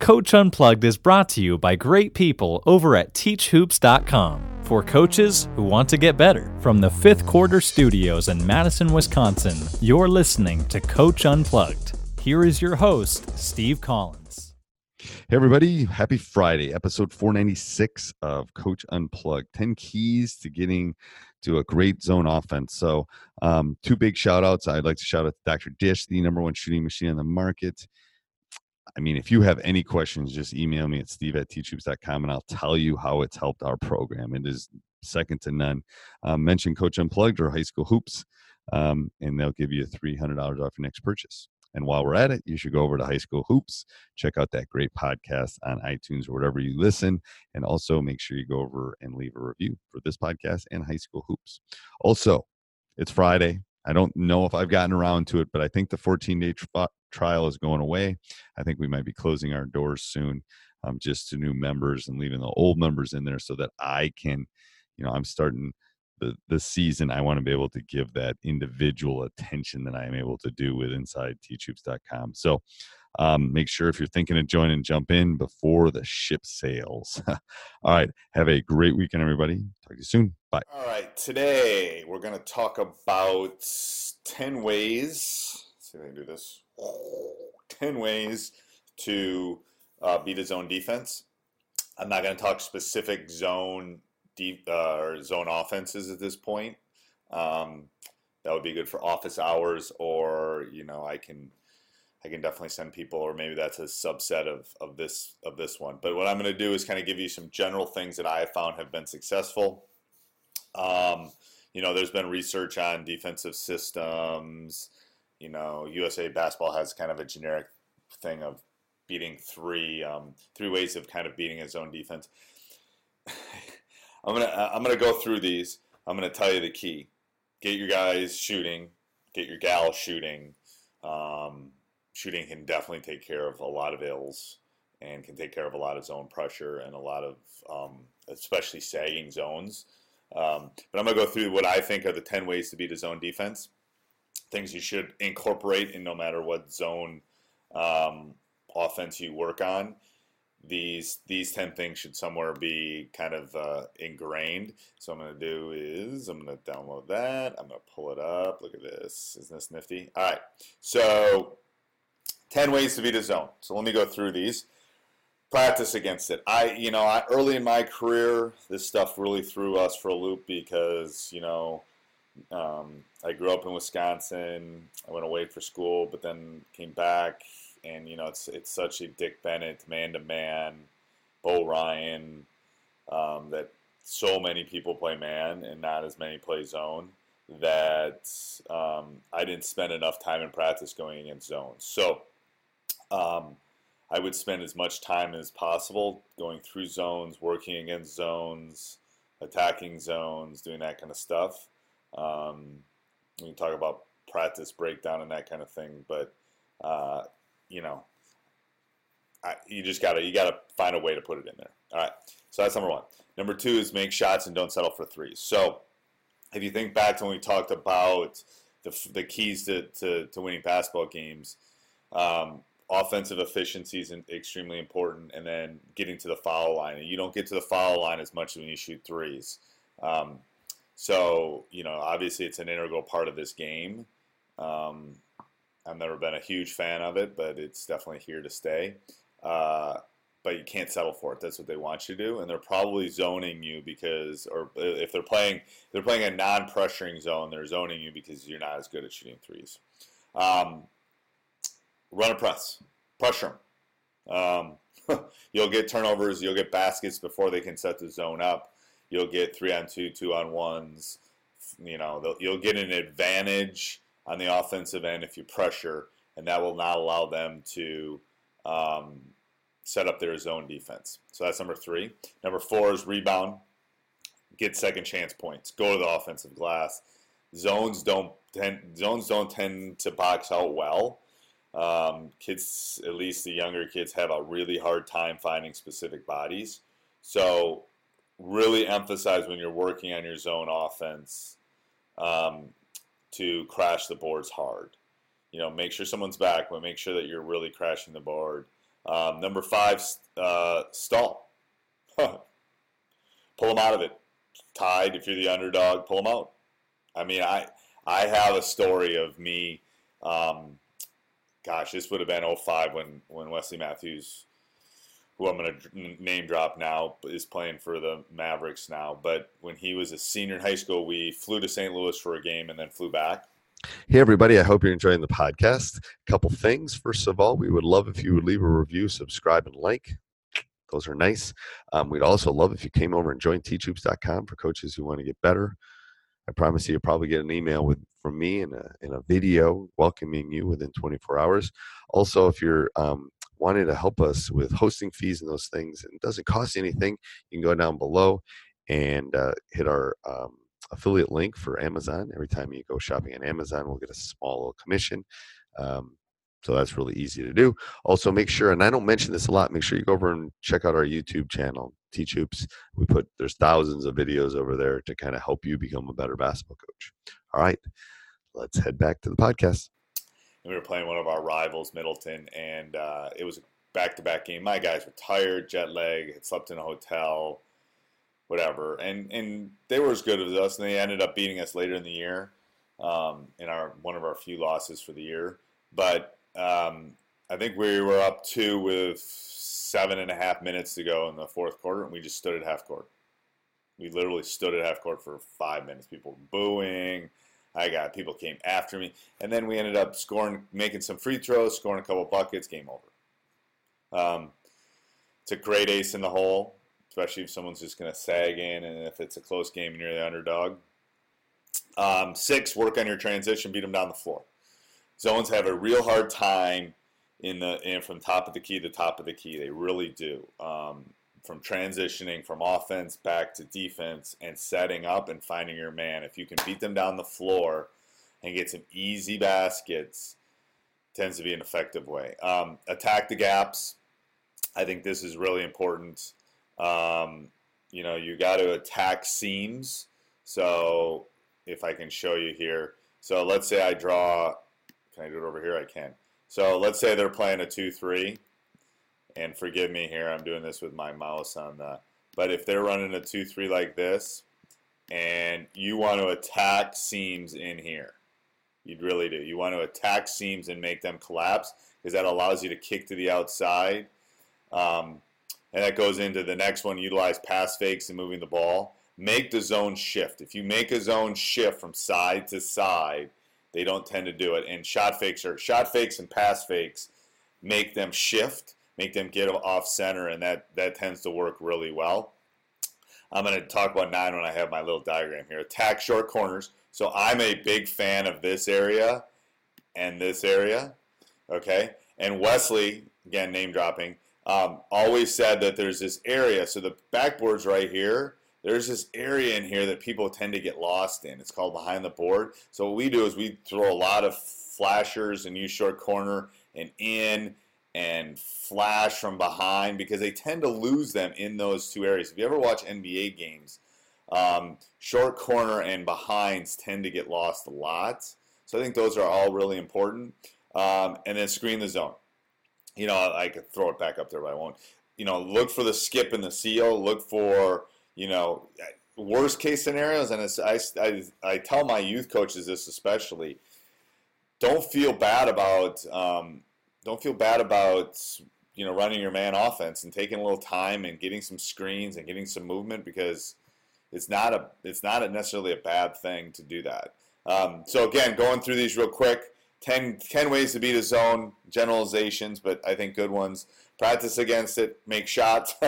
Coach Unplugged is brought to you by great people over at TeachHoops.com for coaches who want to get better. From the fifth quarter studios in Madison, Wisconsin, you're listening to Coach Unplugged. Here is your host, Steve Collins. Hey, everybody. Happy Friday, episode 496 of Coach Unplugged 10 keys to getting to a great zone offense. So, um, two big shout outs. I'd like to shout out to Dr. Dish, the number one shooting machine on the market. I mean, if you have any questions, just email me at steve at teachhoops.com and I'll tell you how it's helped our program. It is second to none. Um, mention Coach Unplugged or High School Hoops, um, and they'll give you $300 off your next purchase. And while we're at it, you should go over to High School Hoops, check out that great podcast on iTunes or wherever you listen, and also make sure you go over and leave a review for this podcast and High School Hoops. Also, it's Friday. I don't know if I've gotten around to it, but I think the 14 day tri- trial is going away. I think we might be closing our doors soon um, just to new members and leaving the old members in there so that I can, you know, I'm starting the, the season. I want to be able to give that individual attention that I am able to do with inside teachhoops.com. So um, make sure if you're thinking of joining, jump in before the ship sails. All right. Have a great weekend, everybody. Talk to you soon. Bye. All right, today we're going to talk about 10 ways. See if I can do this. 10 ways to uh, beat a zone defense. I'm not going to talk specific zone deep uh, or zone offenses at this point. Um, that would be good for office hours, or you know, I can I can definitely send people, or maybe that's a subset of, of this of this one. But what I'm going to do is kind of give you some general things that I have found have been successful. Um, you know, there's been research on defensive systems. You know, USA basketball has kind of a generic thing of beating three um, three ways of kind of beating a zone defense. I'm gonna I'm gonna go through these. I'm gonna tell you the key. Get your guys shooting. Get your gal shooting. Um, shooting can definitely take care of a lot of ills and can take care of a lot of zone pressure and a lot of um, especially sagging zones. Um, but I'm gonna go through what I think are the 10 ways to beat a zone defense. Things you should incorporate in no matter what zone um, offense you work on. These these 10 things should somewhere be kind of uh, ingrained. So i'm going to do is i'm going to download that. I'm going to pull it up. Look at this. Isn't this nifty? All right. So 10 ways to beat a zone. So let me go through these practice against it i you know I, early in my career this stuff really threw us for a loop because you know um, i grew up in wisconsin i went away for school but then came back and you know it's it's such a Dick Bennett man to man, Bo Ryan, um, that so many people play man and not as many play zone that um, I didn't spend enough time in practice going against zones. So um, I would spend as much time as possible going through zones, working against zones, attacking zones, doing that kind of stuff. Um, we can talk about practice breakdown and that kind of thing, but uh, you know, I, you just gotta you gotta find a way to put it in there. All right, so that's number one. Number two is make shots and don't settle for threes. So if you think back to when we talked about the, the keys to, to, to winning basketball games, um, offensive efficiency is extremely important, and then getting to the foul line. You don't get to the foul line as much when you shoot threes. Um, so, you know, obviously it's an integral part of this game. Um, I've never been a huge fan of it, but it's definitely here to stay. Uh, but you can't settle for it. That's what they want you to do, and they're probably zoning you because, or if they're playing, they're playing a non-pressuring zone. They're zoning you because you're not as good at shooting threes. Um, run a press, pressure them. Um, you'll get turnovers. You'll get baskets before they can set the zone up. You'll get three on two, two on ones. You know, you'll get an advantage on the offensive end if you pressure, and that will not allow them to um, set up their zone defense. So that's number three. Number four is rebound, get second chance points, go to the offensive glass. Zones don't tend, zones don't tend to box out well. Um, kids, at least the younger kids, have a really hard time finding specific bodies. So really emphasize when you're working on your zone offense um, to crash the boards hard. You know, make sure someone's back, but make sure that you're really crashing the board. Um, number five, uh, stall. pull them out of it. Tied, if you're the underdog, pull them out. I mean, I I have a story of me. Um, gosh, this would have been 05 when when Wesley Matthews, who I'm going to name drop now, is playing for the Mavericks now. But when he was a senior in high school, we flew to St. Louis for a game and then flew back. Hey, everybody. I hope you're enjoying the podcast. A couple things. First of all, we would love if you would leave a review, subscribe, and like. Those are nice. Um, we'd also love if you came over and joined teachhoops.com for coaches who want to get better. I promise you, you'll probably get an email with from me and a, in a video welcoming you within 24 hours. Also, if you're um, wanting to help us with hosting fees and those things, and it doesn't cost anything, you can go down below and uh, hit our um, affiliate link for Amazon. Every time you go shopping on Amazon, we'll get a small little commission. Um, so that's really easy to do. Also, make sure, and I don't mention this a lot, make sure you go over and check out our YouTube channel, Teach Hoops. We put, there's thousands of videos over there to kind of help you become a better basketball coach. All right, let's head back to the podcast. And we were playing one of our rivals, Middleton, and uh, it was a back to back game. My guys were tired, jet lag, had slept in a hotel whatever. And and they were as good as us, and they ended up beating us later in the year um, in our one of our few losses for the year. But um, I think we were up two with seven and a half minutes to go in the fourth quarter, and we just stood at half court. We literally stood at half court for five minutes. People were booing. I got people came after me, and then we ended up scoring, making some free throws, scoring a couple buckets. Game over. Um, it's a great ace in the hole especially if someone's just going to sag in and if it's a close game and you're the underdog. Um, six, work on your transition, beat them down the floor. Zones have a real hard time in the and from top of the key to top of the key. They really do. Um, from transitioning from offense back to defense and setting up and finding your man. If you can beat them down the floor and get some easy baskets, tends to be an effective way. Um, attack the gaps. I think this is really important. Um, you know, you got to attack seams. So if I can show you here. So let's say I draw, can I do it over here? I can. So let's say they're playing a 2-3. And forgive me here, I'm doing this with my mouse on the, but if they're running a 2-3 like this, and you want to attack seams in here, you'd really do. You want to attack seams and make them collapse because that allows you to kick to the outside. Um, and that goes into the next one, utilize pass fakes and moving the ball. Make the zone shift. If you make a zone shift from side to side, they don't tend to do it. And shot fakes are shot fakes and pass fakes make them shift, make them get off center, and that, that tends to work really well. I'm going to talk about nine when I have my little diagram here. Attack short corners. So I'm a big fan of this area and this area. Okay. And Wesley, again, name dropping, um, always said that there's this area. So the backboard's right here. There's this area in here that people tend to get lost in. It's called behind the board. So what we do is we throw a lot of flashers and use short corner and in and flash from behind because they tend to lose them in those two areas. If you ever watch NBA games, um, short corner and behinds tend to get lost a lot. So I think those are all really important. Um, and then screen the zone. You know, I could throw it back up there, but I won't. You know, look for the skip and the seal. Look for, you know, worst case scenarios. And I, I, I tell my youth coaches this especially. Don't feel bad about um, don't feel bad about you know running your man offense and taking a little time and getting some screens and getting some movement because it's not a it's not a necessarily a bad thing to do that. Um, so again, going through these real quick, 10, 10 ways to beat a zone, generalizations, but I think good ones. Practice against it, make shots.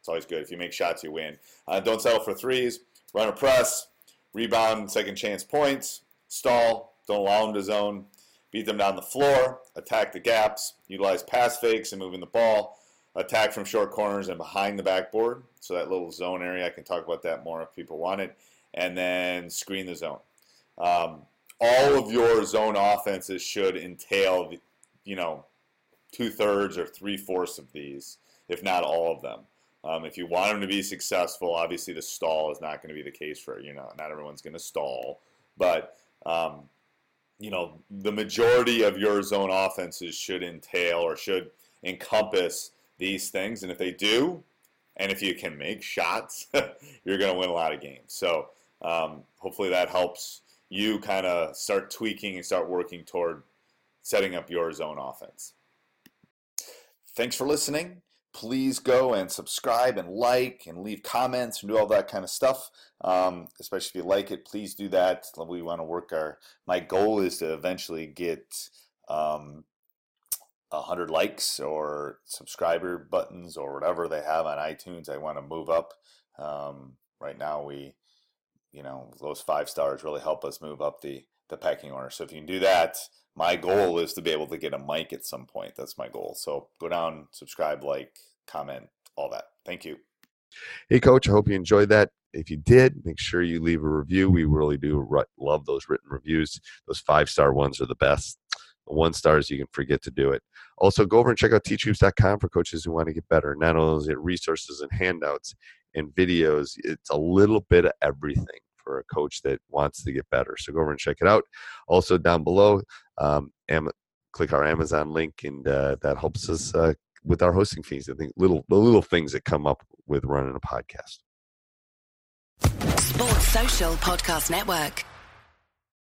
it's always good. If you make shots, you win. Uh, don't settle for threes. Run a press, rebound, second chance points, stall, don't allow them to zone, beat them down the floor, attack the gaps, utilize pass fakes and moving the ball, attack from short corners and behind the backboard. So that little zone area, I can talk about that more if people want it. And then screen the zone. Um, all of your zone offenses should entail, you know, two thirds or three fourths of these, if not all of them. Um, if you want them to be successful, obviously the stall is not going to be the case for you know not everyone's going to stall, but um, you know the majority of your zone offenses should entail or should encompass these things, and if they do, and if you can make shots, you're going to win a lot of games. So um, hopefully that helps you kind of start tweaking and start working toward setting up your zone offense. Thanks for listening. Please go and subscribe and like and leave comments and do all that kind of stuff. Um, especially if you like it, please do that. We want to work our. My goal is to eventually get um, 100 likes or subscriber buttons or whatever they have on iTunes. I want to move up. Um, right now, we, you know, those five stars really help us move up the, the pecking order. So if you can do that, my goal is to be able to get a mic at some point. That's my goal. So go down, subscribe, like, comment, all that. Thank you. Hey, coach, I hope you enjoyed that. If you did, make sure you leave a review. We really do love those written reviews. Those five star ones are the best one stars, you can forget to do it. Also, go over and check out teachhoops.com for coaches who want to get better. Not only is it resources and handouts and videos, it's a little bit of everything for a coach that wants to get better. So go over and check it out. Also, down below, um, am- click our Amazon link, and uh, that helps us uh, with our hosting fees. I think little the little things that come up with running a podcast. Sports Social Podcast Network.